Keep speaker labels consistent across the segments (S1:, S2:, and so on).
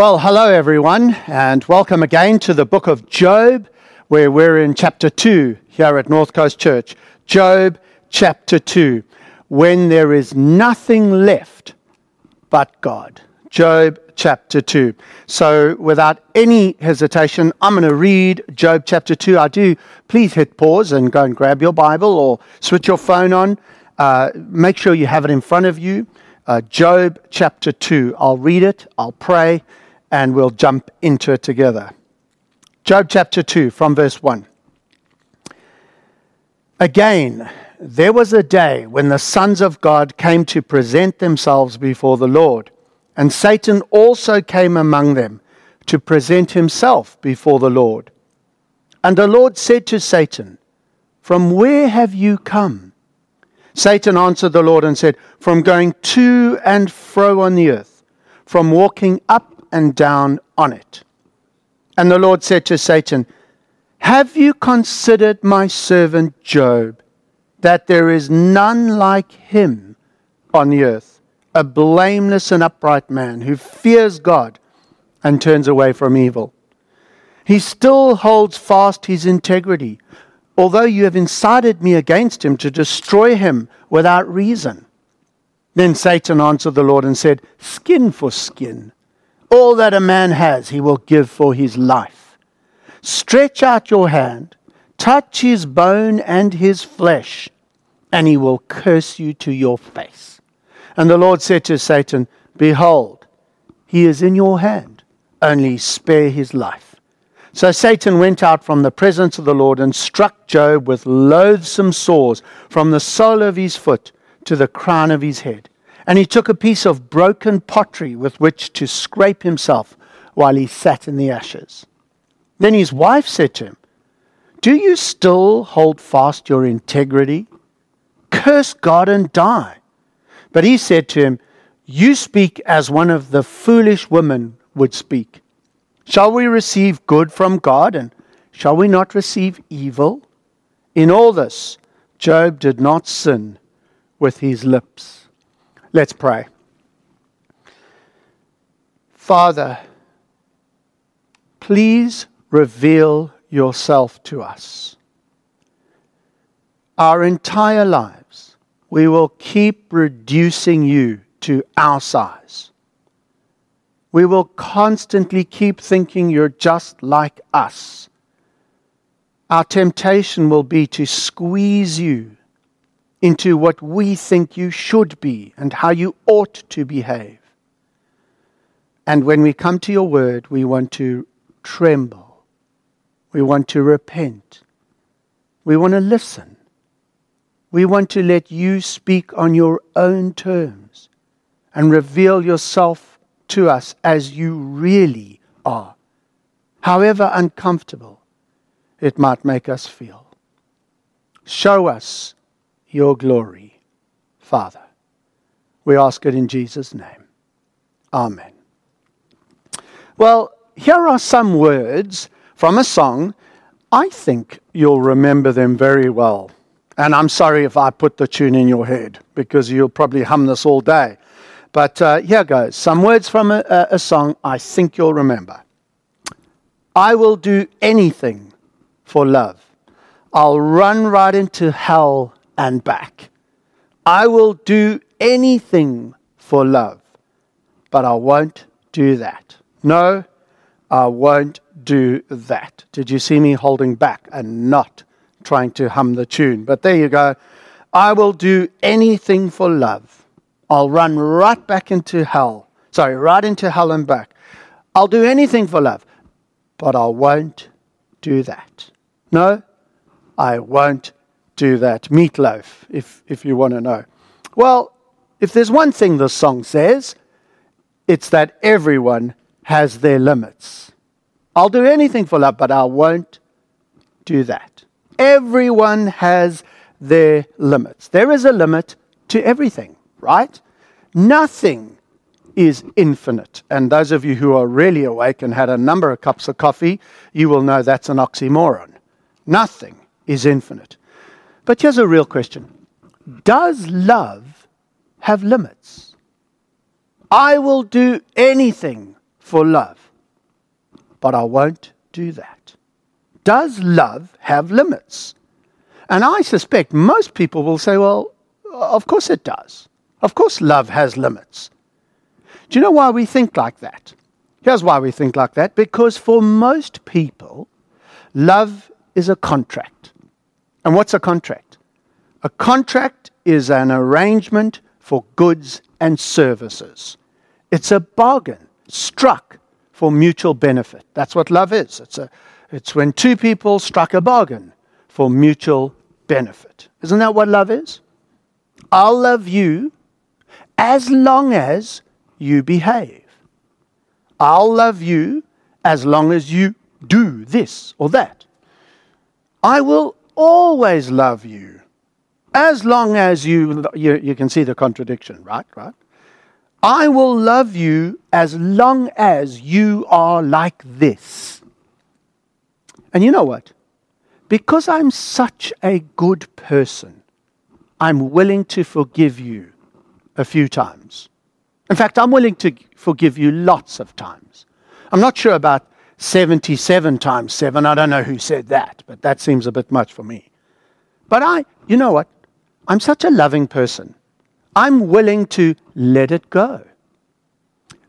S1: Well, hello everyone, and welcome again to the book of Job, where we're in chapter 2 here at North Coast Church. Job chapter 2, when there is nothing left but God. Job chapter 2. So, without any hesitation, I'm going to read Job chapter 2. I do, please hit pause and go and grab your Bible or switch your phone on. Uh, make sure you have it in front of you. Uh, Job chapter 2. I'll read it, I'll pray, and we'll jump into it together. Job chapter 2, from verse 1. Again, there was a day when the sons of God came to present themselves before the Lord, and Satan also came among them to present himself before the Lord. And the Lord said to Satan, From where have you come? Satan answered the Lord and said, From going to and fro on the earth, from walking up and down on it. And the Lord said to Satan, Have you considered my servant Job, that there is none like him on the earth, a blameless and upright man who fears God and turns away from evil? He still holds fast his integrity, although you have incited me against him to destroy him without reason. Then Satan answered the Lord and said, Skin for skin all that a man has, he will give for his life. Stretch out your hand, touch his bone and his flesh, and he will curse you to your face. And the Lord said to Satan, Behold, he is in your hand, only spare his life. So Satan went out from the presence of the Lord and struck Job with loathsome sores from the sole of his foot to the crown of his head. And he took a piece of broken pottery with which to scrape himself while he sat in the ashes. Then his wife said to him, Do you still hold fast your integrity? Curse God and die. But he said to him, You speak as one of the foolish women would speak. Shall we receive good from God, and shall we not receive evil? In all this, Job did not sin with his lips. Let's pray. Father, please reveal yourself to us. Our entire lives, we will keep reducing you to our size. We will constantly keep thinking you're just like us. Our temptation will be to squeeze you into what we think you should be and how you ought to behave. And when we come to your word, we want to tremble. We want to repent. We want to listen. We want to let you speak on your own terms and reveal yourself to us as you really are, however uncomfortable it might make us feel. Show us your glory, Father. We ask it in Jesus' name. Amen. Well, here are some words from a song. I think you'll remember them very well. And I'm sorry if I put the tune in your head because you'll probably hum this all day. But uh, here goes some words from a, a song I think you'll remember. I will do anything for love. I'll run right into hell and back. I will do anything for love, but I won't do that. No, I won't do that. Did you see me holding back and not trying to hum the tune? But there you go. I will do anything for love. I'll run right back into hell. Sorry, right into hell and back. I'll do anything for love, but I won't do that. No, I won't do that. Meatloaf, if, if you want to know. Well, if there's one thing the song says, it's that everyone has their limits. I'll do anything for love, but I won't do that. Everyone has their limits. There is a limit to everything, right? Nothing is infinite. And those of you who are really awake and had a number of cups of coffee, you will know that's an oxymoron. Nothing is infinite. But here's a real question Does love have limits? I will do anything for love, but I won't do that. Does love have limits? And I suspect most people will say, well, of course it does. Of course, love has limits. Do you know why we think like that? Here's why we think like that because for most people, love is a contract. And what's a contract? A contract is an arrangement for goods and services. It's a bargain struck for mutual benefit. That's what love is. It's, a, it's when two people strike a bargain for mutual benefit. Isn't that what love is? I'll love you as long as you behave. I'll love you as long as you do this or that. I will always love you as long as you, you, you can see the contradiction, right? Right? I will love you as long as you are like this. And you know what? Because I'm such a good person, I'm willing to forgive you a few times. In fact, I'm willing to forgive you lots of times. I'm not sure about 77 times 7. I don't know who said that, but that seems a bit much for me. But I, you know what? I'm such a loving person. I'm willing to let it go.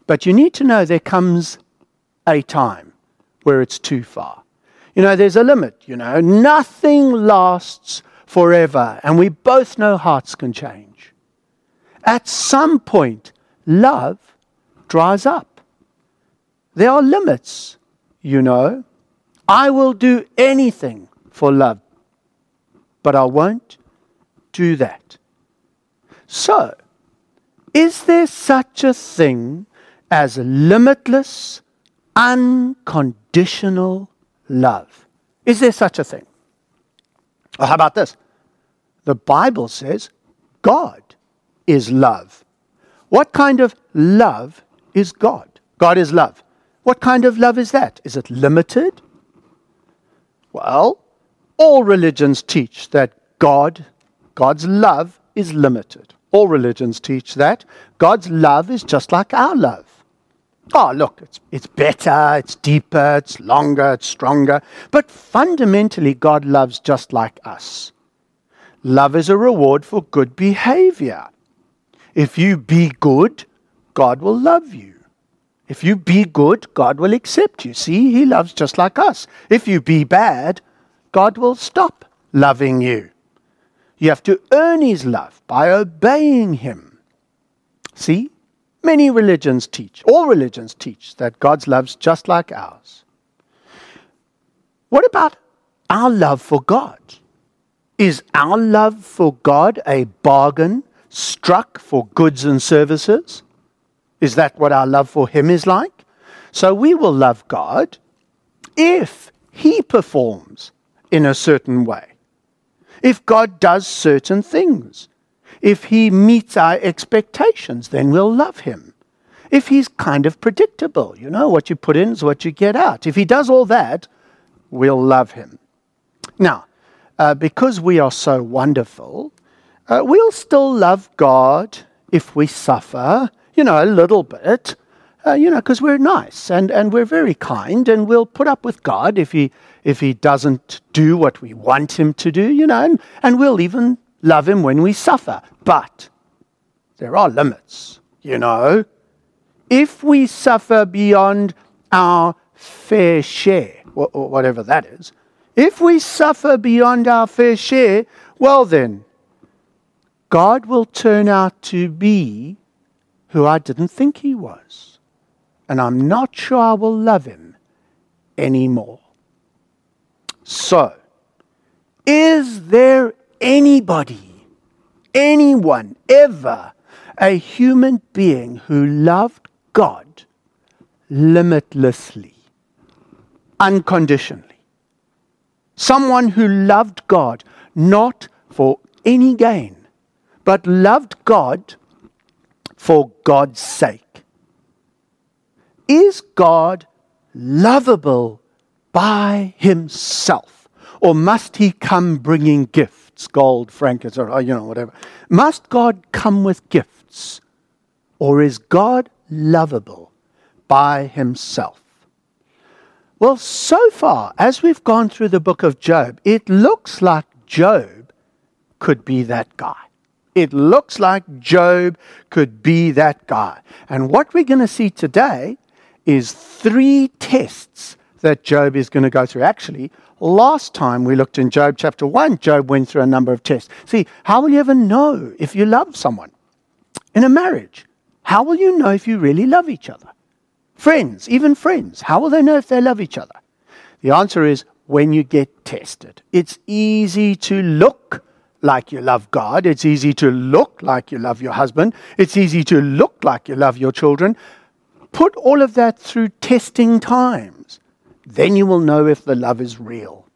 S1: But you need to know there comes a time where it's too far. You know, there's a limit, you know. Nothing lasts forever, and we both know hearts can change. At some point, love dries up. There are limits, you know. I will do anything for love, but I won't do that. So, is there such a thing as limitless, unconditional love? Is there such a thing? Or how about this? The Bible says God is love. What kind of love is God? God is love. What kind of love is that? Is it limited? Well, all religions teach that God, God's love is limited. All religions teach that. God's love is just like our love. Oh, look, it's, it's better, it's deeper, it's longer, it's stronger. But fundamentally, God loves just like us. Love is a reward for good behavior. If you be good, God will love you. If you be good, God will accept you. See, He loves just like us. If you be bad, God will stop loving you. You have to earn His love by obeying Him. See, many religions teach, all religions teach, that God's love's just like ours. What about our love for God? Is our love for God a bargain struck for goods and services? Is that what our love for Him is like? So we will love God if He performs in a certain way, if God does certain things, if He meets our expectations, then we'll love Him. If He's kind of predictable, you know, what you put in is what you get out. If He does all that, we'll love Him. Now, uh, because we are so wonderful, uh, we'll still love God if we suffer, you know, a little bit, uh, you know, because we're nice and, and we're very kind, and we'll put up with God if he, if he doesn't do what we want him to do, you know, and, and we'll even love him when we suffer. But there are limits, you know. If we suffer beyond our fair share, whatever that is, if we suffer beyond our fair share, well then, God will turn out to be who I didn't think he was. And I'm not sure I will love him anymore. So, is there anybody, anyone, ever, a human being who loved God limitlessly, unconditionally? Someone who loved God not for any gain but loved God for God's sake. Is God lovable by himself? Or must he come bringing gifts, gold, frankincense, or you know, whatever? Must God come with gifts? Or is God lovable by himself. Well, so far, as we've gone through the book of Job, it looks like Job could be that guy. It looks like Job could be that guy. And what we're going to see today is three tests that Job is going to go through. Actually, last time we looked in Job chapter 1, Job went through a number of tests. See, how will you ever know if you love someone? In a marriage, how will you know if you really love each other? Friends, even friends, how will they know if they love each other? The answer is when you get tested. It's easy to look like you love God. It's easy to look like you love your husband. It's easy to look like you love your children. Put all of that through testing times. Then you will know if the love is real.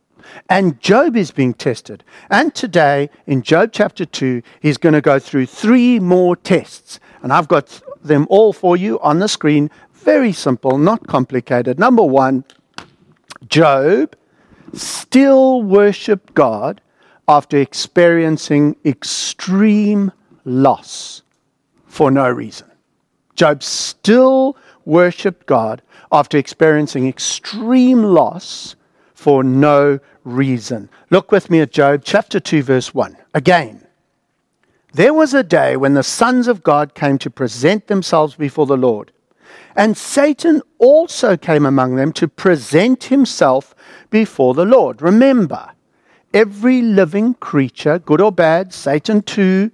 S1: And Job is being tested. And today, in Job chapter 2, he's going to go through three more tests. And I've got them all for you on the screen. Very simple, not complicated. Number one, Job still worshiped God after experiencing extreme loss for no reason. Job still worshiped God after experiencing extreme loss for no reason. Look with me at Job chapter 2, verse 1. Again, there was a day when the sons of God came to present themselves before the Lord. And Satan also came among them to present himself before the Lord. Remember, every living creature, good or bad, Satan too,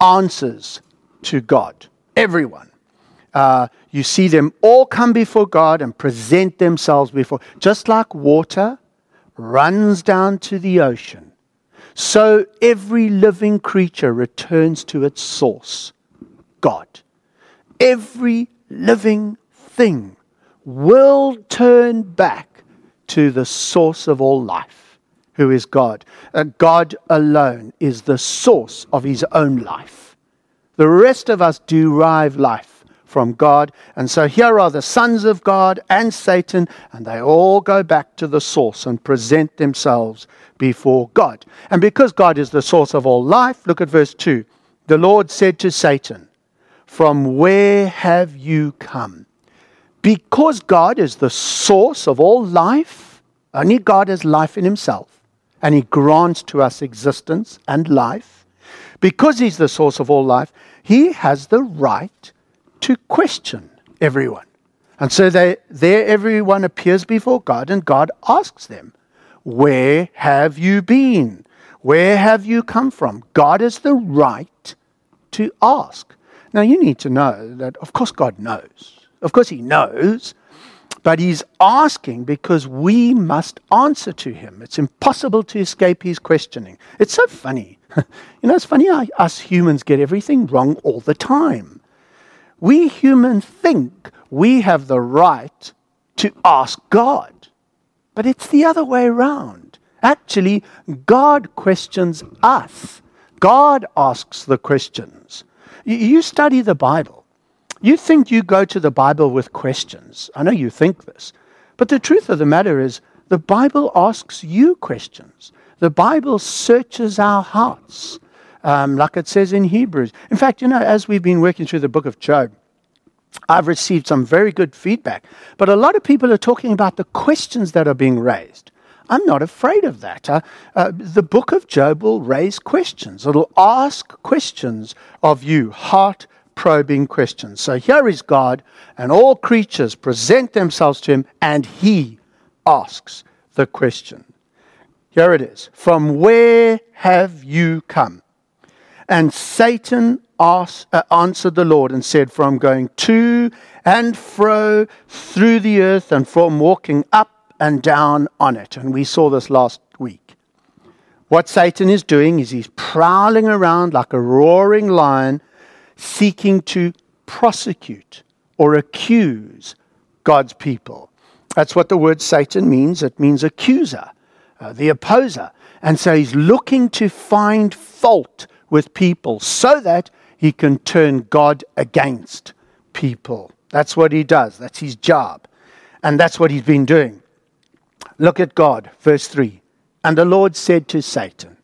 S1: answers to God. Everyone. Uh, you see them all come before God and present themselves before, just like water runs down to the ocean. So every living creature returns to its source, God. Every living thing will turn back to the source of all life who is God. Uh, God alone is the source of his own life. The rest of us derive life from God. And so here are the sons of God and Satan, and they all go back to the source and present themselves before God. And because God is the source of all life, look at verse 2. The Lord said to Satan, From where have you come? Because God is the source of all life, only God has life in himself and He grants to us existence and life. Because He's the source of all life, He has the right to question everyone. And so they, there everyone appears before God, and God asks them, Where have you been? Where have you come from? God has the right to ask. Now, you need to know that, of course, God knows. Of course, He knows. But he's asking because we must answer to him. It's impossible to escape his questioning. It's so funny. you know, it's funny how us humans get everything wrong all the time. We humans think we have the right to ask God, but it's the other way around. Actually, God questions us. God asks the questions. You study the Bible. You think you go to the Bible with questions. I know you think this. But the truth of the matter is, the Bible asks you questions. The Bible searches our hearts, um, like it says in Hebrews. In fact, you know, as we've been working through the book of Job, I've received some very good feedback. But a lot of people are talking about the questions that are being raised. I'm not afraid of that. Uh, uh, the book of Job will raise questions, it'll ask questions of you, heart probing questions. So here is God, and all creatures present themselves to him, and he asks the question. Here it is From where have you come? And Satan asked, uh, answered the Lord and said, From going to and fro through the earth, and from walking up and down on it. And we saw this last week. What Satan is doing is he's prowling around like a roaring lion seeking to prosecute or accuse God's people. That's what the word Satan means. It means accuser, uh, the opposer. And so he's looking to find fault with people so that he can turn God against people. That's what he does. That's his job. And that's what he's been doing. Look at God, verse 3. And the Lord said to Satan,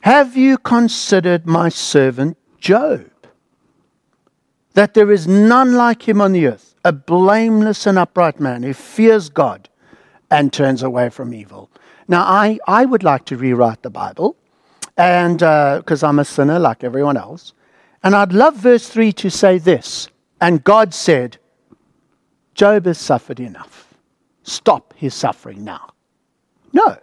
S1: have you considered my servant Job? that there is none like him on the earth, a blameless and upright man who fears God and turns away from evil. Now, I, I would like to rewrite the Bible, and because uh, I'm a sinner like everyone else, and I'd love verse 3 to say this And God said, Job has suffered enough. Stop his suffering now. No.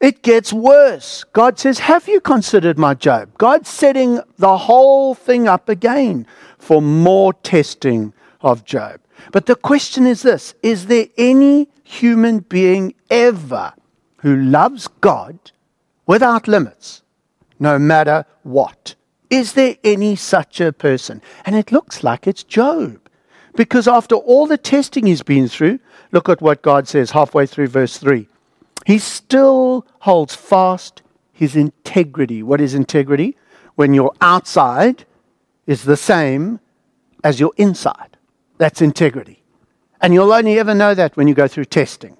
S1: It gets worse. God says, Have you considered my Job? God's setting the whole thing up again for more testing of Job. But the question is this Is there any human being ever who loves God without limits, no matter what? Is there any such a person? And it looks like it's Job. Because after all the testing he's been through, look at what God says halfway through verse 3. He still holds fast his integrity. What is integrity? When your outside is the same as your inside. That's integrity. And you'll only ever know that when you go through testing.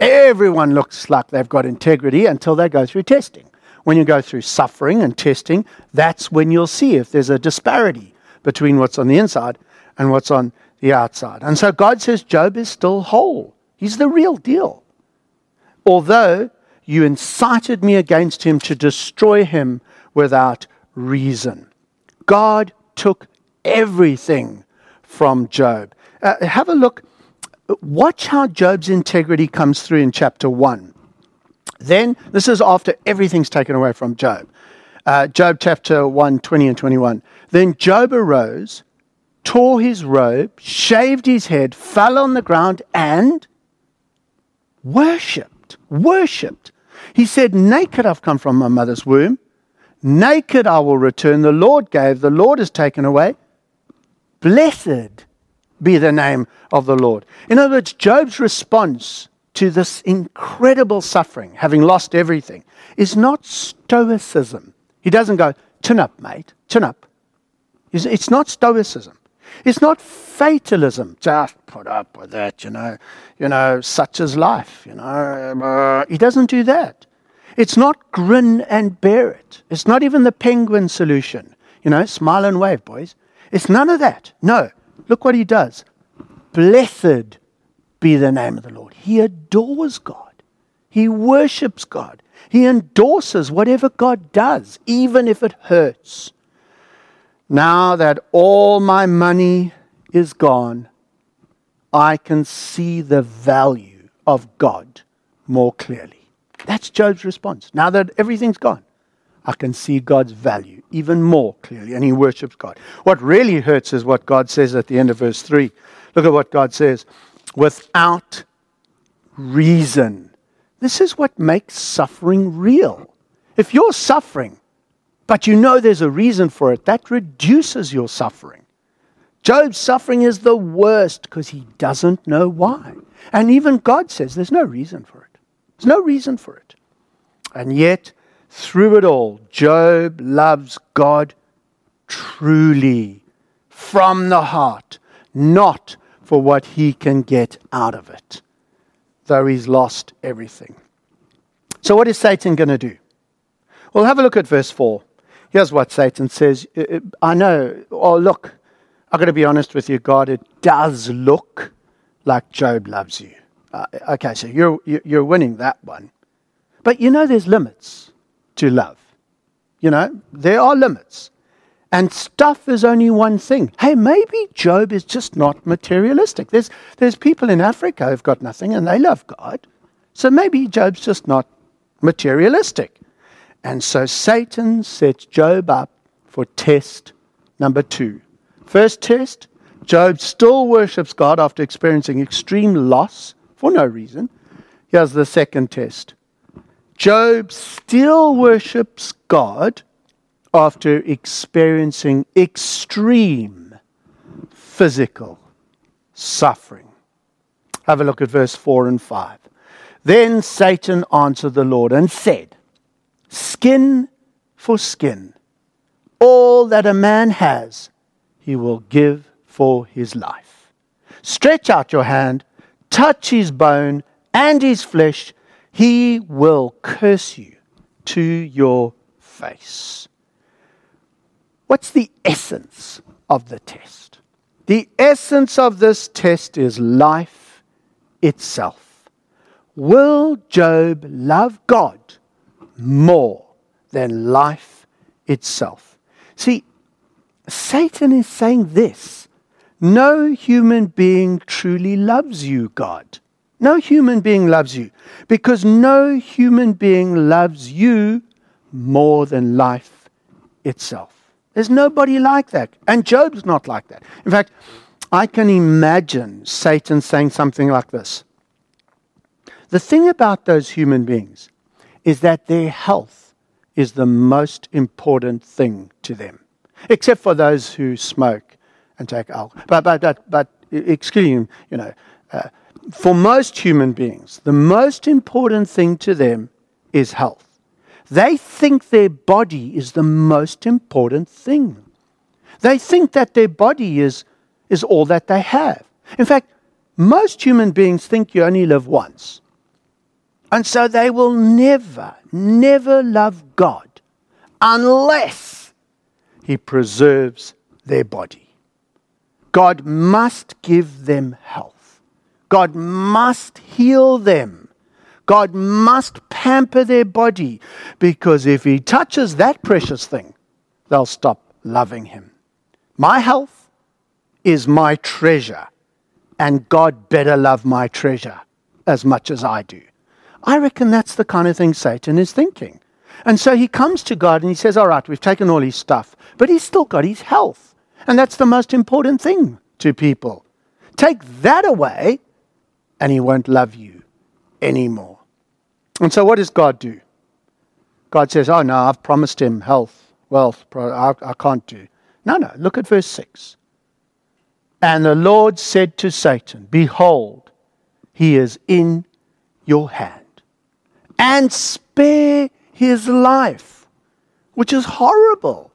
S1: Everyone looks like they've got integrity until they go through testing. When you go through suffering and testing, that's when you'll see if there's a disparity between what's on the inside and what's on the outside. And so God says Job is still whole. He's the real deal. Although you incited me against him to destroy him without reason. God took everything from Job. Uh, have a look. Watch how Job's integrity comes through in chapter 1. Then, this is after everything's taken away from Job. Uh, Job chapter 1, 20 and 21. Then Job arose tore his robe, shaved his head, fell on the ground, and worshipped. Worshipped. He said, Naked I've come from my mother's womb. Naked I will return. The Lord gave, the Lord has taken away. Blessed be the name of the Lord. In other words, Job's response to this incredible suffering, having lost everything, is not stoicism. He doesn't go, Turn up, mate, turn up. It's not stoicism. It's not fatalism. Just put up with it, you know. You know, such is life, you know. Uh, he doesn't do that. It's not grin and bear it. It's not even the penguin solution. You know, smile and wave, boys. It's none of that. No. Look what he does. Blessed be the name of the Lord. He adores God. He worships God. He endorses whatever God does, even if it hurts. Now that all my money is gone, I can see the value of God more clearly. That's Job's response. Now that everything's gone, I can see God's value even more clearly, and he worships God. What really hurts is what God says at the end of verse 3. Look at what God says without reason. This is what makes suffering real. If you're suffering, but you know there's a reason for it, that reduces your suffering. Job's suffering is the worst because he doesn't know why. And even God says there's no reason for it. There's no reason for it. And yet, through it all, Job loves God truly, from the heart, not for what he can get out of it, though he's lost everything. So, what is Satan going to do? Well, have a look at verse 4. Here's what Satan says I know, oh, look, I've got to be honest with you, God, it does look like Job loves you. Uh, okay, so you're, you're winning that one. But you know, there's limits to love. You know, there are limits. And stuff is only one thing. Hey, maybe Job is just not materialistic. There's, there's people in Africa who've got nothing and they love God. So maybe Job's just not materialistic. And so Satan sets Job up for test number two. First test Job still worships God after experiencing extreme loss for no reason. Here's the second test Job still worships God after experiencing extreme physical suffering. Have a look at verse 4 and 5. Then Satan answered the Lord and said, skin for skin. All that a man has, he will give for his life. Stretch out your hand, touch his bone and his flesh, he will curse you to your face. What's the essence of the test. The essence of this test is life itself. Will Job love God more than life itself? See, Satan is saying this no human being truly loves you, God. No human being loves you because no human being loves you more than life itself. There's nobody like that. And Job's not like that. In fact, I can imagine Satan saying something like this The thing about those human beings is that their health is the most important thing to them, except for those who smoke and take alcohol. But, but, but, but excluding, you know, uh, for most human beings, the most important thing to them is health. They think their body is the most important thing. They think that their body is, is all that they have. In fact, most human beings think you only live once. And so they will never, never love God unless He preserves their body. God must give them health. God must heal them. God must pamper their body because if He touches that precious thing, they'll stop loving Him. My health is my treasure, and God better love my treasure as much as I do. I reckon that's the kind of thing Satan is thinking. And so he comes to God and he says, All right, we've taken all his stuff, but he's still got his health. And that's the most important thing to people. Take that away, and he won't love you anymore. And so, what does God do? God says, Oh, no, I've promised him health, wealth, I, I can't do. No, no, look at verse 6. And the Lord said to Satan, Behold, he is in your hand and spare his life, which is horrible.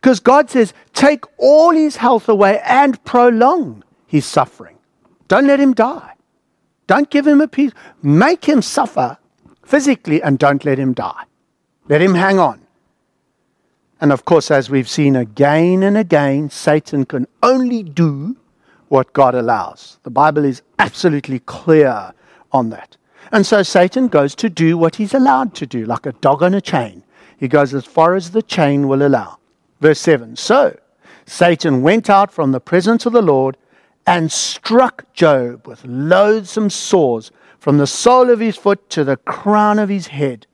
S1: Because God says, take all his health away and prolong his suffering. Don't let him die. Don't give him a piece. Make him suffer physically and don't let him die. Let him hang on. And of course, as we've seen again and again, Satan can only do what God allows. The Bible is absolutely clear on that. And so Satan goes to do what he's allowed to do, like a dog on a chain. He goes as far as the chain will allow. Verse 7 So Satan went out from the presence of the Lord and struck Job with loathsome sores from the sole of his foot to the crown of his head.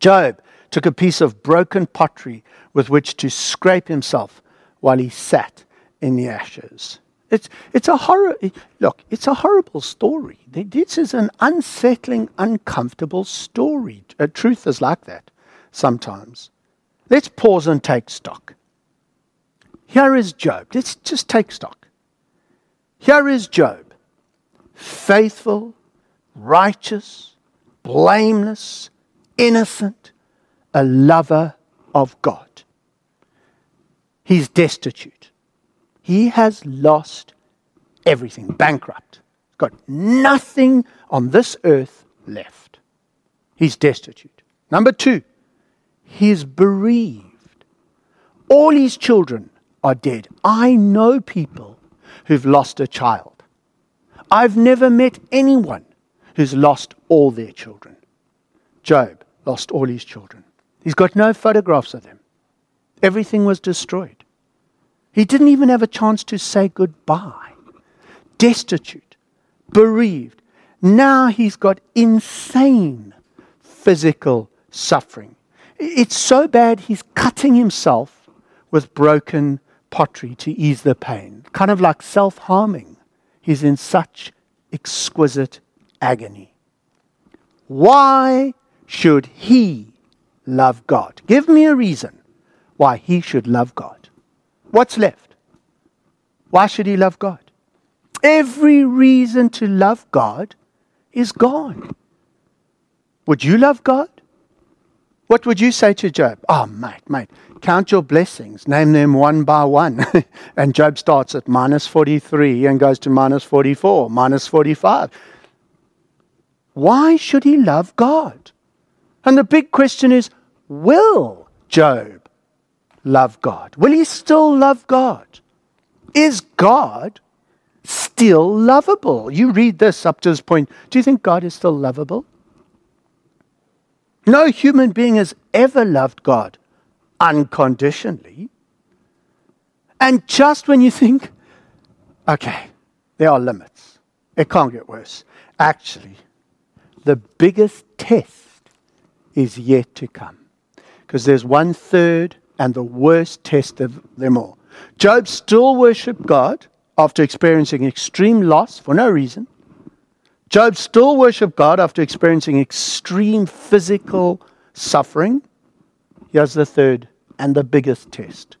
S1: Job took a piece of broken pottery with which to scrape himself while he sat in the ashes. It's, it's a horror. Look, it's a horrible story. This is an unsettling, uncomfortable story. Uh, truth is like that sometimes. Let's pause and take stock. Here is Job. Let's just take stock. Here is Job, faithful, righteous, blameless, innocent, a lover of God. He's destitute. He has lost everything, bankrupt. Got nothing on this earth left. He's destitute. Number two, he's bereaved. All his children are dead. I know people who've lost a child. I've never met anyone who's lost all their children. Job lost all his children. He's got no photographs of them. Everything was destroyed. He didn't even have a chance to say goodbye. Destitute, bereaved. Now he's got insane physical suffering. It's so bad he's cutting himself with broken pottery to ease the pain, kind of like self harming. He's in such exquisite agony. Why should he love God? Give me a reason why he should love God. What's left? Why should he love God? Every reason to love God is gone. Would you love God? What would you say to Job? Oh, mate, mate, count your blessings, name them one by one. and Job starts at minus 43 and goes to minus 44, minus 45. Why should he love God? And the big question is will Job love God? Will he still love God? Is God still lovable? You read this up to this point. Do you think God is still lovable? No human being has ever loved God unconditionally. And just when you think, okay, there are limits, it can't get worse. Actually, the biggest test is yet to come. Because there's one third and the worst test of them all. Job still worshiped God after experiencing extreme loss for no reason. Job still worshiped God after experiencing extreme physical suffering. Here's the third and the biggest test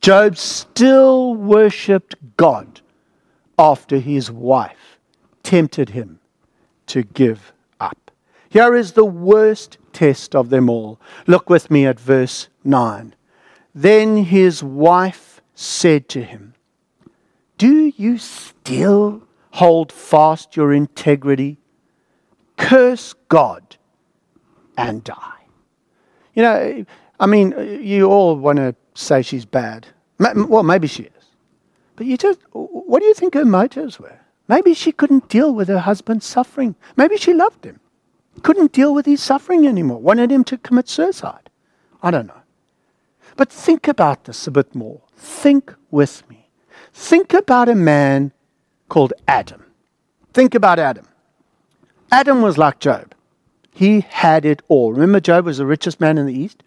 S1: Job still worshiped God after his wife tempted him to give up. Here is the worst test of them all. Look with me at verse 9. Then his wife said to him, Do you still hold fast your integrity? Curse God and die. You know, I mean, you all want to say she's bad. Well, maybe she is. But you just, what do you think her motives were? Maybe she couldn't deal with her husband's suffering. Maybe she loved him, couldn't deal with his suffering anymore, wanted him to commit suicide. I don't know. But think about this a bit more. Think with me. Think about a man called Adam. Think about Adam. Adam was like Job. He had it all. Remember, Job was the richest man in the East?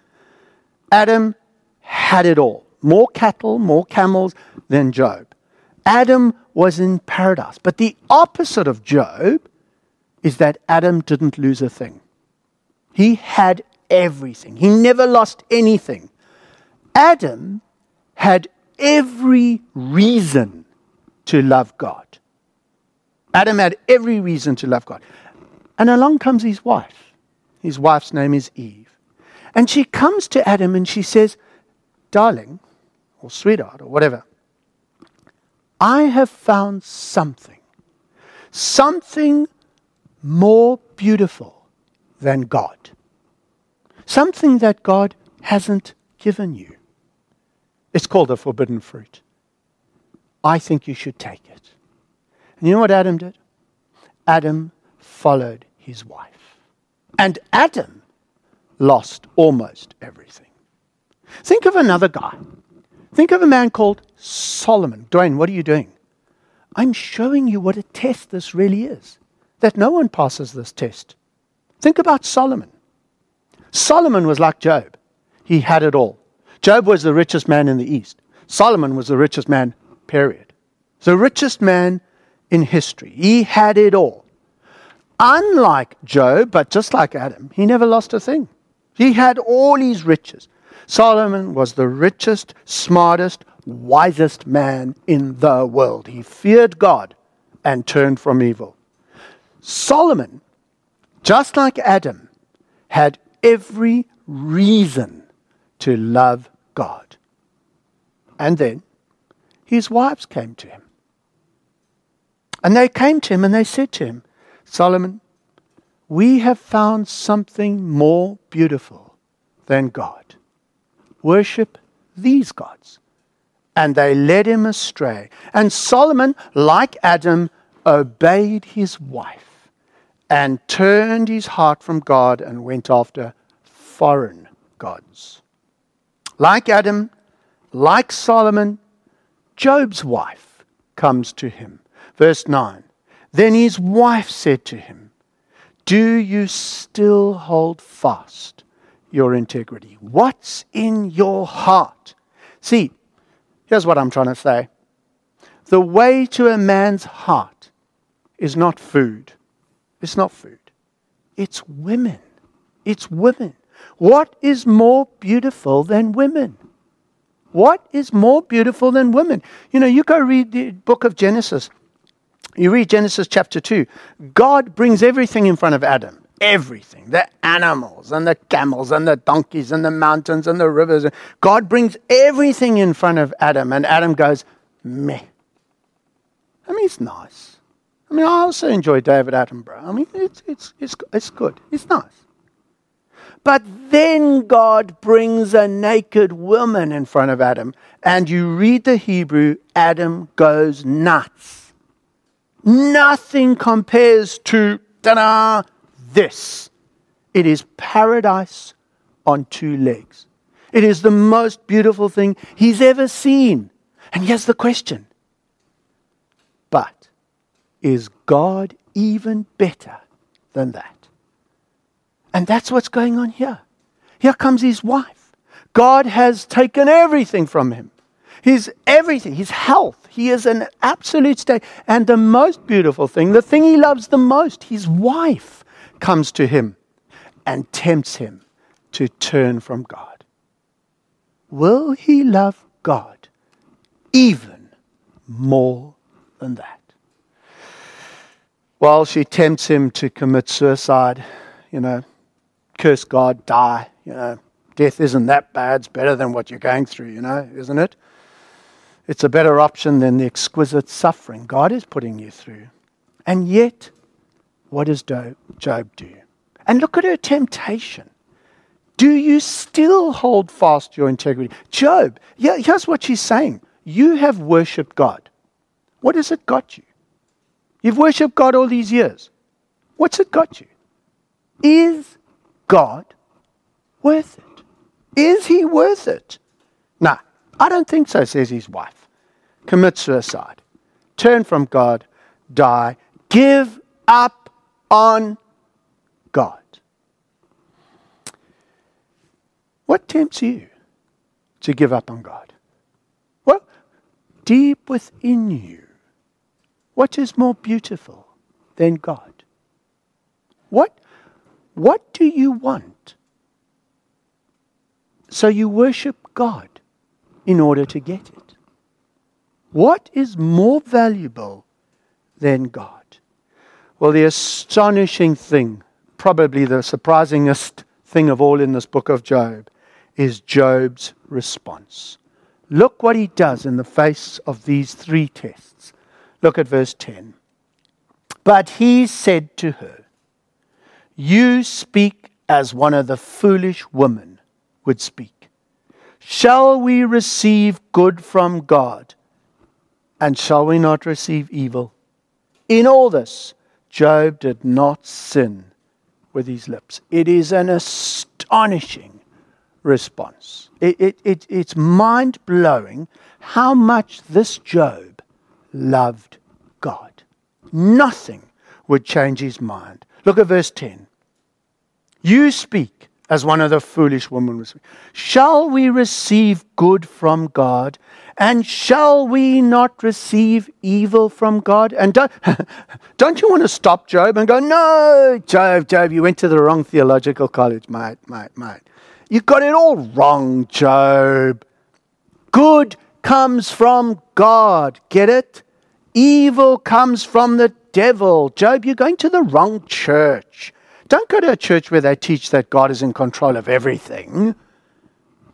S1: Adam had it all more cattle, more camels than Job. Adam was in paradise. But the opposite of Job is that Adam didn't lose a thing. He had everything, he never lost anything. Adam had every reason to love God. Adam had every reason to love God. And along comes his wife. His wife's name is Eve. And she comes to Adam and she says, Darling, or sweetheart, or whatever, I have found something, something more beautiful than God, something that God hasn't given you. It's called a forbidden fruit. I think you should take it. And you know what Adam did? Adam followed his wife. And Adam lost almost everything. Think of another guy. Think of a man called Solomon. Dwayne, what are you doing? I'm showing you what a test this really is, that no one passes this test. Think about Solomon. Solomon was like Job, he had it all. Job was the richest man in the East, Solomon was the richest man, period. The richest man in history. He had it all. Unlike Job, but just like Adam, he never lost a thing. He had all his riches. Solomon was the richest, smartest, wisest man in the world. He feared God and turned from evil. Solomon, just like Adam, had every reason to love God. And then his wives came to him. And they came to him and they said to him, Solomon, we have found something more beautiful than God. Worship these gods. And they led him astray. And Solomon, like Adam, obeyed his wife and turned his heart from God and went after foreign gods. Like Adam, like Solomon, Job's wife comes to him. Verse 9 then his wife said to him, Do you still hold fast your integrity? What's in your heart? See, here's what I'm trying to say the way to a man's heart is not food. It's not food. It's women. It's women. What is more beautiful than women? What is more beautiful than women? You know, you go read the book of Genesis. You read Genesis chapter 2. God brings everything in front of Adam. Everything. The animals and the camels and the donkeys and the mountains and the rivers. God brings everything in front of Adam. And Adam goes, meh. I mean, it's nice. I mean, I also enjoy David Attenborough. I mean, it's, it's, it's, it's good. It's nice. But then God brings a naked woman in front of Adam, and you read the Hebrew, Adam goes nuts. Nothing compares to, ta this. It is paradise on two legs. It is the most beautiful thing he's ever seen. And here's the question is God even better than that? And that's what's going on here. Here comes his wife. God has taken everything from him. His everything, his health. He is an absolute state. And the most beautiful thing, the thing he loves the most, his wife, comes to him and tempts him to turn from God. Will he love God even more than that? Well, she tempts him to commit suicide, you know, curse God, die. You know, death isn't that bad. It's better than what you're going through, you know, isn't it? It's a better option than the exquisite suffering God is putting you through. And yet, what does Job do? And look at her temptation. Do you still hold fast your integrity? Job, here's what she's saying. You have worshipped God. What has it got you? You've worshipped God all these years. What's it got you? Is God worth it? Is he worth it? No, I don't think so, says his wife. Commit suicide. Turn from God. Die. Give up on God. What tempts you to give up on God? Well, deep within you, what is more beautiful than God? What what do you want? So you worship God in order to get it. What is more valuable than God? Well, the astonishing thing, probably the surprisingest thing of all in this book of Job, is Job's response. Look what he does in the face of these three tests. Look at verse 10. But he said to her, you speak as one of the foolish women would speak. Shall we receive good from God? And shall we not receive evil? In all this, Job did not sin with his lips. It is an astonishing response. It, it, it, it's mind blowing how much this Job loved God. Nothing would change his mind. Look at verse 10. You speak as one of the foolish women was. Shall we receive good from God? And shall we not receive evil from God? And don't, don't you want to stop Job and go, no, Job, Job, you went to the wrong theological college, mate, mate, mate. You got it all wrong, Job. Good comes from God. Get it? Evil comes from the devil. Job, you're going to the wrong church. Don't go to a church where they teach that God is in control of everything.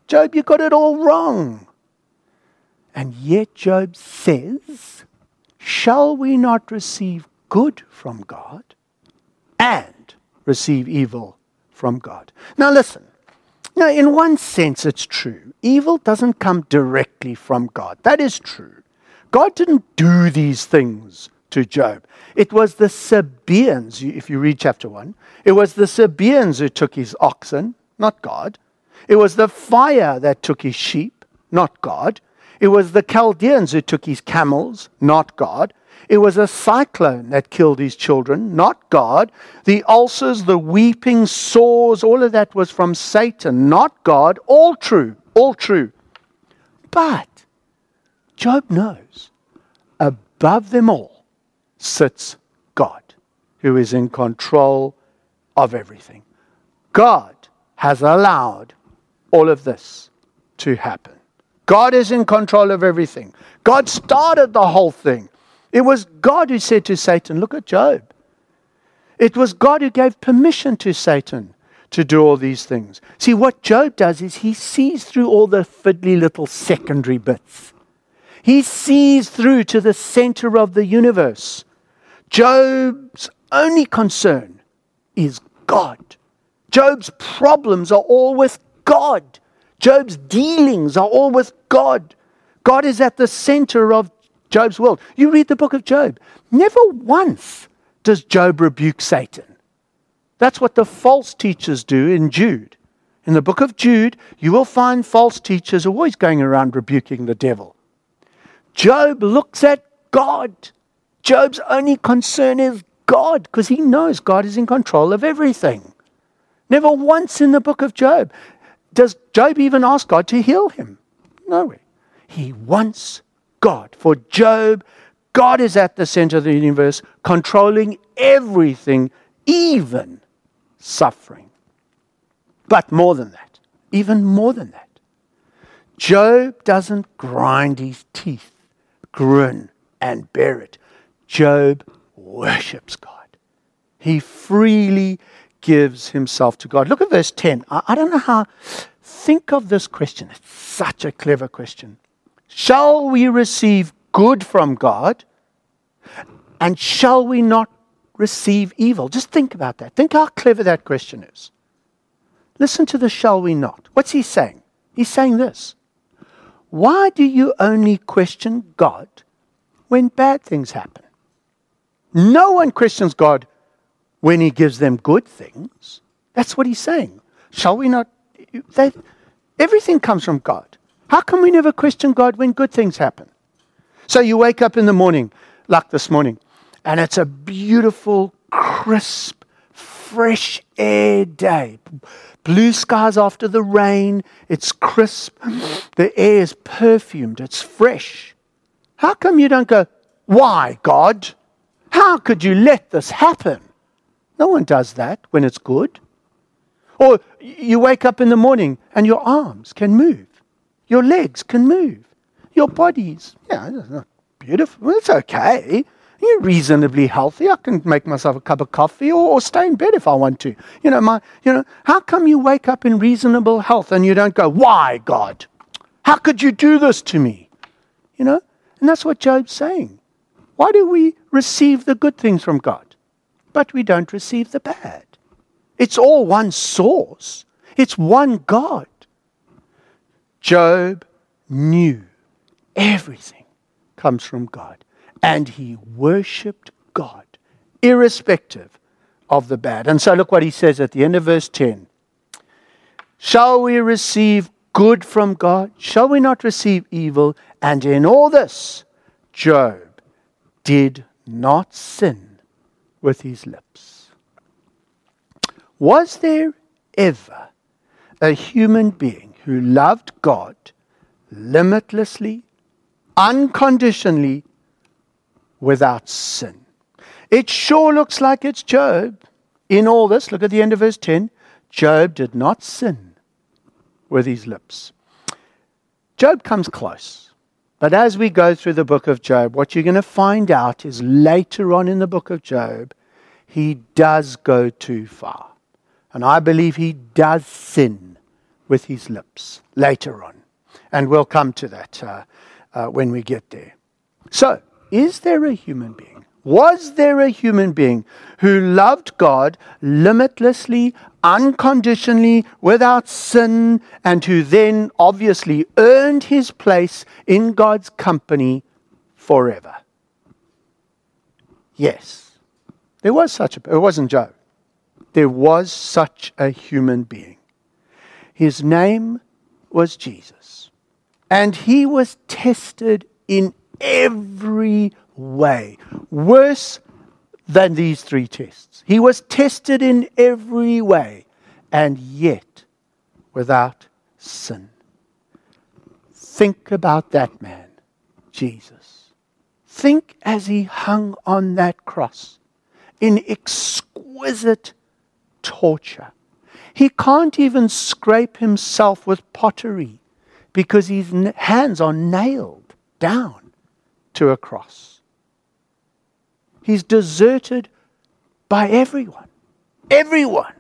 S1: Job, you got it all wrong. And yet Job says, Shall we not receive good from God and receive evil from God? Now listen. Now, in one sense, it's true. Evil doesn't come directly from God. That is true. God didn't do these things to Job. It was the Sabaeans, if you read chapter 1, it was the Sabaeans who took his oxen, not God. It was the fire that took his sheep, not God. It was the Chaldeans who took his camels, not God. It was a cyclone that killed his children, not God. The ulcers, the weeping, sores, all of that was from Satan, not God. All true, all true. But Job knows above them all sits God, who is in control of everything. God has allowed all of this to happen. God is in control of everything. God started the whole thing. It was God who said to Satan, Look at Job. It was God who gave permission to Satan to do all these things. See, what Job does is he sees through all the fiddly little secondary bits. He sees through to the center of the universe. Job's only concern is God. Job's problems are all with God. Job's dealings are all with God. God is at the center of Job's world. You read the book of Job. Never once does Job rebuke Satan. That's what the false teachers do in Jude. In the book of Jude, you will find false teachers always going around rebuking the devil. Job looks at God. Job's only concern is God because he knows God is in control of everything. Never once in the book of Job does Job even ask God to heal him. No way. He wants God. For Job, God is at the center of the universe, controlling everything, even suffering. But more than that, even more than that, Job doesn't grind his teeth, grin, and bear it. Job worships God. He freely gives himself to God. Look at verse 10. I, I don't know how. Think of this question. It's such a clever question. Shall we receive good from God? And shall we not receive evil? Just think about that. Think how clever that question is. Listen to the shall we not. What's he saying? He's saying this Why do you only question God when bad things happen? No one questions God when he gives them good things. That's what he's saying. Shall we not? They, everything comes from God. How come we never question God when good things happen? So you wake up in the morning, like this morning, and it's a beautiful, crisp, fresh air day. Blue skies after the rain. It's crisp. The air is perfumed. It's fresh. How come you don't go, Why, God? How could you let this happen? No one does that when it's good. Or you wake up in the morning and your arms can move, your legs can move, your body's, yeah, it's not beautiful. It's okay. You're reasonably healthy. I can make myself a cup of coffee or, or stay in bed if I want to. You know, my, you know, how come you wake up in reasonable health and you don't go, why, God? How could you do this to me? You know, and that's what Job's saying. Why do we receive the good things from God, but we don't receive the bad? It's all one source, it's one God. Job knew everything comes from God, and he worshiped God, irrespective of the bad. And so look what he says at the end of verse 10 Shall we receive good from God? Shall we not receive evil? And in all this, Job did not sin with his lips. Was there ever a human being who loved God limitlessly, unconditionally, without sin? It sure looks like it's Job. In all this, look at the end of verse 10 Job did not sin with his lips. Job comes close. But as we go through the book of Job, what you're going to find out is later on in the book of Job, he does go too far. And I believe he does sin with his lips later on. And we'll come to that uh, uh, when we get there. So, is there a human being? Was there a human being who loved God limitlessly, unconditionally, without sin, and who then obviously earned his place in God's company forever? Yes. There was such a it wasn't Job there was such a human being. His name was Jesus. And he was tested in every way, worse than these three tests. He was tested in every way, and yet without sin. Think about that man, Jesus. Think as he hung on that cross in exquisite torture. He can't even scrape himself with pottery because his hands are nailed down to a cross. He's deserted by everyone. Everyone.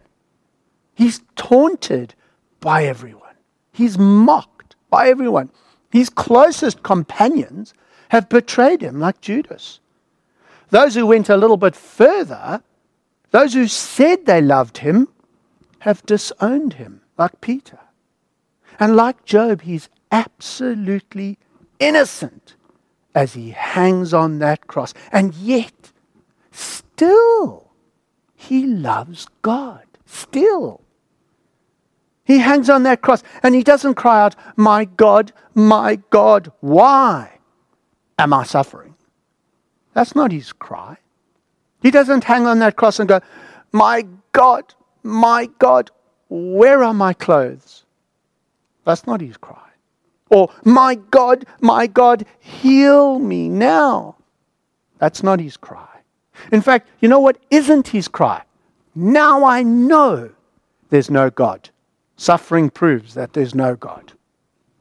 S1: He's taunted by everyone. He's mocked by everyone. His closest companions have betrayed him, like Judas. Those who went a little bit further those who said they loved him have disowned him, like Peter. And like Job, he's absolutely innocent as he hangs on that cross. And yet, still, he loves God. Still. He hangs on that cross and he doesn't cry out, My God, my God, why am I suffering? That's not his cry. He doesn't hang on that cross and go, My God, my God, where are my clothes? That's not his cry. Or, My God, my God, heal me now. That's not his cry. In fact, you know what isn't his cry? Now I know there's no God. Suffering proves that there's no God.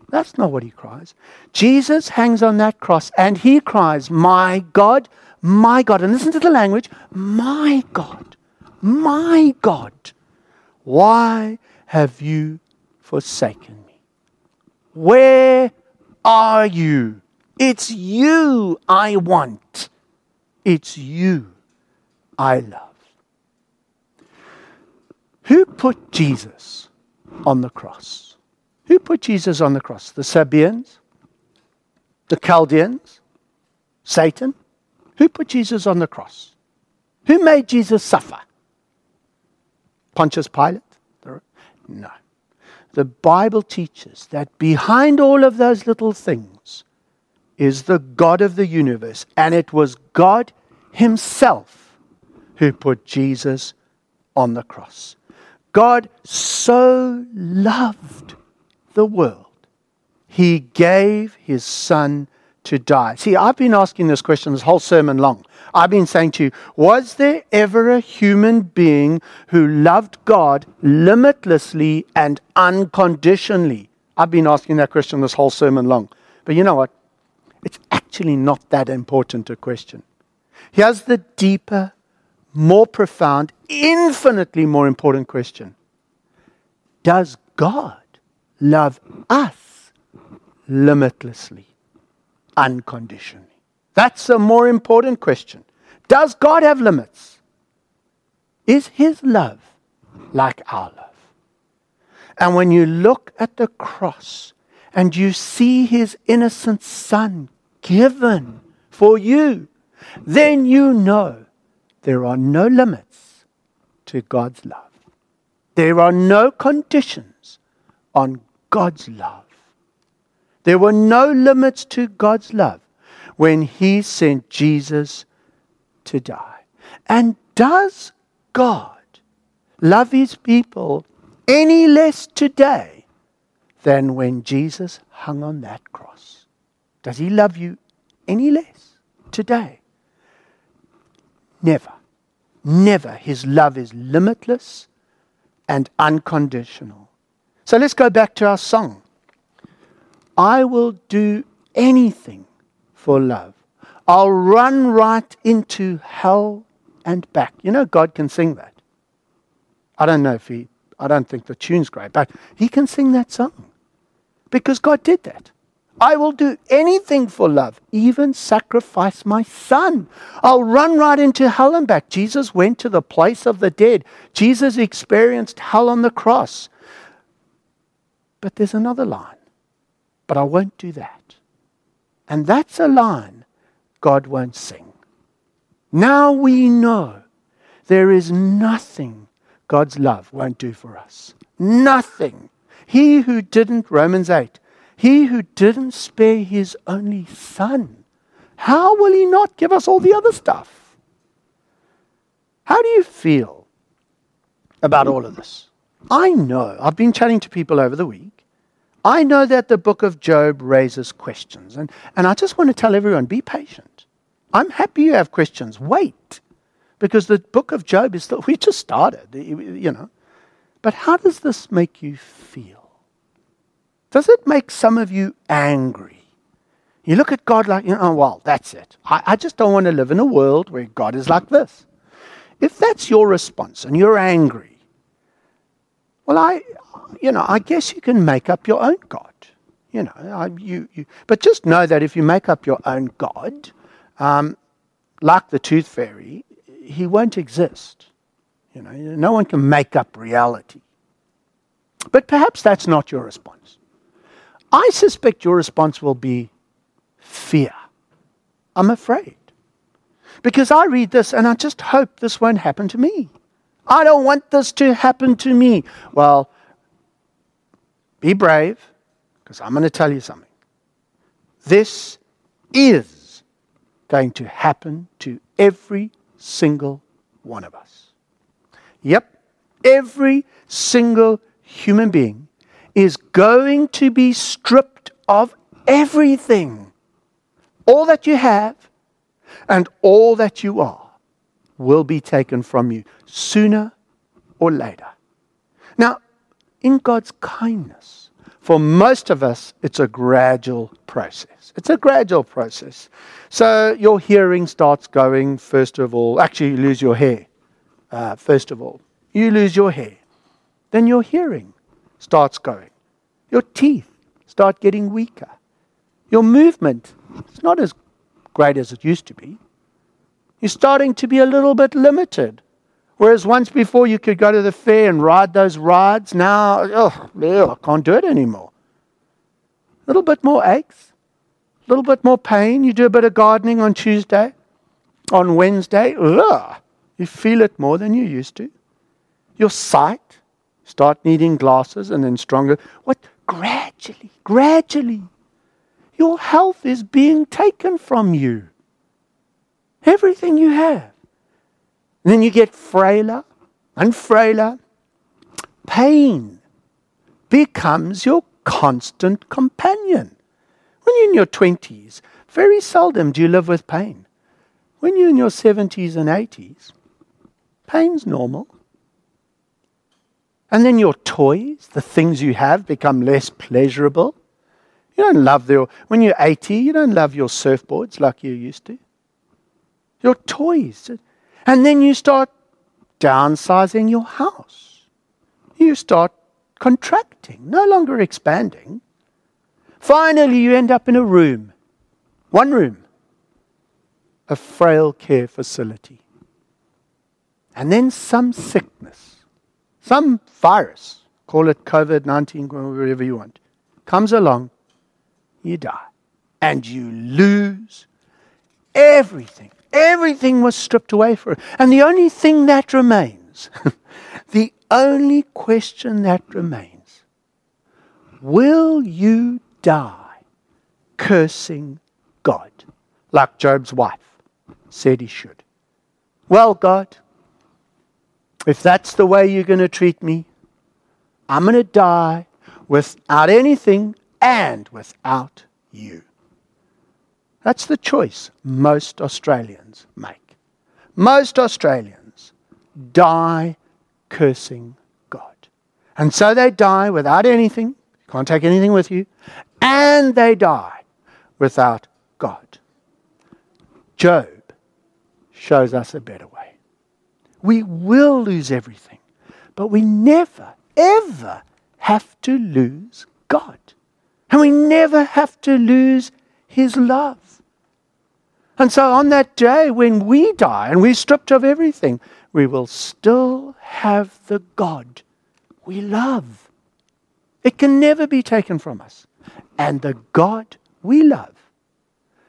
S1: That's not what he cries. Jesus hangs on that cross and he cries, My God, my God. And listen to the language My God, my God, why have you forsaken me? Where are you? It's you I want. It's you I love. Who put Jesus on the cross? Who put Jesus on the cross? The Sabaeans? The Chaldeans? Satan? Who put Jesus on the cross? Who made Jesus suffer? Pontius Pilate? No. The Bible teaches that behind all of those little things is the God of the universe, and it was God Himself who put Jesus on the cross. God so loved the world, He gave His Son to die. See, I've been asking this question this whole sermon long. I've been saying to you, was there ever a human being who loved God limitlessly and unconditionally? I've been asking that question this whole sermon long. But you know what? It's actually not that important a question. Here's the deeper, more profound, infinitely more important question Does God love us limitlessly? Unconditionally? That's a more important question. Does God have limits? Is his love like our love? And when you look at the cross and you see his innocent son given for you, then you know there are no limits to God's love. There are no conditions on God's love. There were no limits to God's love when He sent Jesus to die. And does God love His people any less today than when Jesus hung on that cross? Does He love you any less today? Never. Never. His love is limitless and unconditional. So let's go back to our song. I will do anything for love. I'll run right into hell and back. You know, God can sing that. I don't know if he, I don't think the tune's great, but he can sing that song because God did that. I will do anything for love, even sacrifice my son. I'll run right into hell and back. Jesus went to the place of the dead. Jesus experienced hell on the cross. But there's another line. But I won't do that. And that's a line God won't sing. Now we know there is nothing God's love won't do for us. Nothing. He who didn't, Romans 8, he who didn't spare his only son, how will he not give us all the other stuff? How do you feel about all of this? I know, I've been chatting to people over the week, I know that the book of Job raises questions. And, and I just want to tell everyone be patient. I'm happy you have questions. Wait. Because the book of Job is still, we just started, you know. But how does this make you feel? Does it make some of you angry? You look at God like, you know, oh, well, that's it. I, I just don't want to live in a world where God is like this. If that's your response and you're angry, well, I, you know, I guess you can make up your own God. You know, I, you, you, but just know that if you make up your own God, um, like the tooth fairy, he won't exist. You know, no one can make up reality. But perhaps that's not your response. I suspect your response will be fear. I'm afraid. Because I read this and I just hope this won't happen to me. I don't want this to happen to me. Well, be brave, because I'm going to tell you something. This is going to happen to every single one of us. Yep, every single human being is going to be stripped of everything. All that you have and all that you are will be taken from you sooner or later. Now, in God's kindness, for most of us, it's a gradual process. It's a gradual process. So your hearing starts going, first of all. Actually, you lose your hair, uh, first of all. You lose your hair. Then your hearing starts going. Your teeth start getting weaker. Your movement is not as great as it used to be. You're starting to be a little bit limited. Whereas once before you could go to the fair and ride those rides, now, oh, I can't do it anymore. A little bit more aches, a little bit more pain. You do a bit of gardening on Tuesday, on Wednesday, ugh, you feel it more than you used to. Your sight, start needing glasses and then stronger. What? Gradually, gradually, your health is being taken from you. Everything you have. And then you get frailer and frailer. Pain becomes your constant companion. When you're in your 20s, very seldom do you live with pain. When you're in your 70s and 80s, pain's normal. And then your toys, the things you have, become less pleasurable. You don't love the, when you're 80, you don't love your surfboards like you used to. Your toys, and then you start downsizing your house. You start contracting, no longer expanding. Finally, you end up in a room, one room, a frail care facility. And then some sickness, some virus, call it COVID 19, whatever you want, comes along, you die. And you lose everything Everything was stripped away for it. And the only thing that remains, the only question that remains, will you die cursing God like Job's wife said he should? Well, God, if that's the way you're going to treat me, I'm going to die without anything and without you. That's the choice most Australians make. Most Australians die cursing God. And so they die without anything, can't take anything with you, and they die without God. Job shows us a better way. We will lose everything, but we never, ever have to lose God. And we never have to lose His love. And so on that day when we die and we're stripped of everything, we will still have the God we love. It can never be taken from us. And the God we love,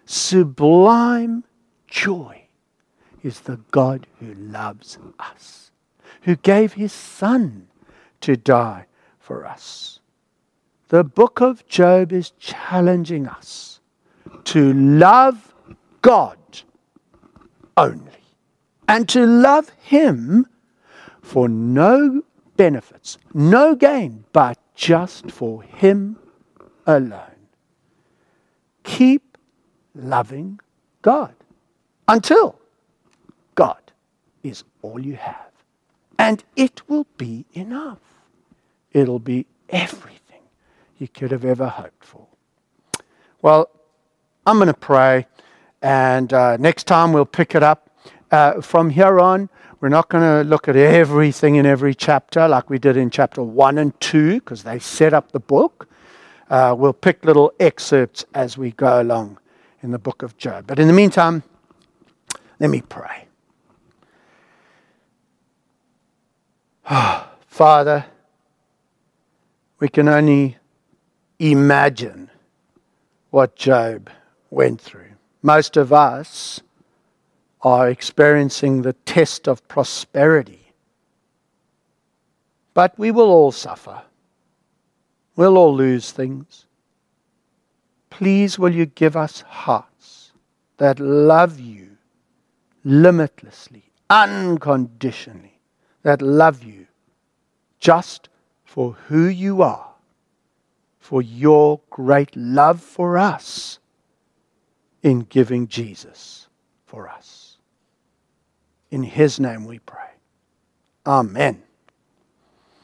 S1: sublime joy, is the God who loves us, who gave his Son to die for us. The book of Job is challenging us to love God only and to love Him for no benefits, no gain, but just for Him alone. Keep loving God until God is all you have. And it will be enough. It'll be everything you could have ever hoped for. Well, I'm going to pray. And uh, next time we'll pick it up. Uh, from here on, we're not going to look at everything in every chapter like we did in chapter 1 and 2 because they set up the book. Uh, we'll pick little excerpts as we go along in the book of Job. But in the meantime, let me pray. Father, We can only imagine what Job went through. Most of us are experiencing the test of prosperity. But we will all suffer. We'll all lose things. Please, will you give us hearts that love you limitlessly, unconditionally, that love you just for who you are, for your great love for us in giving Jesus for us. In His name we pray. Amen.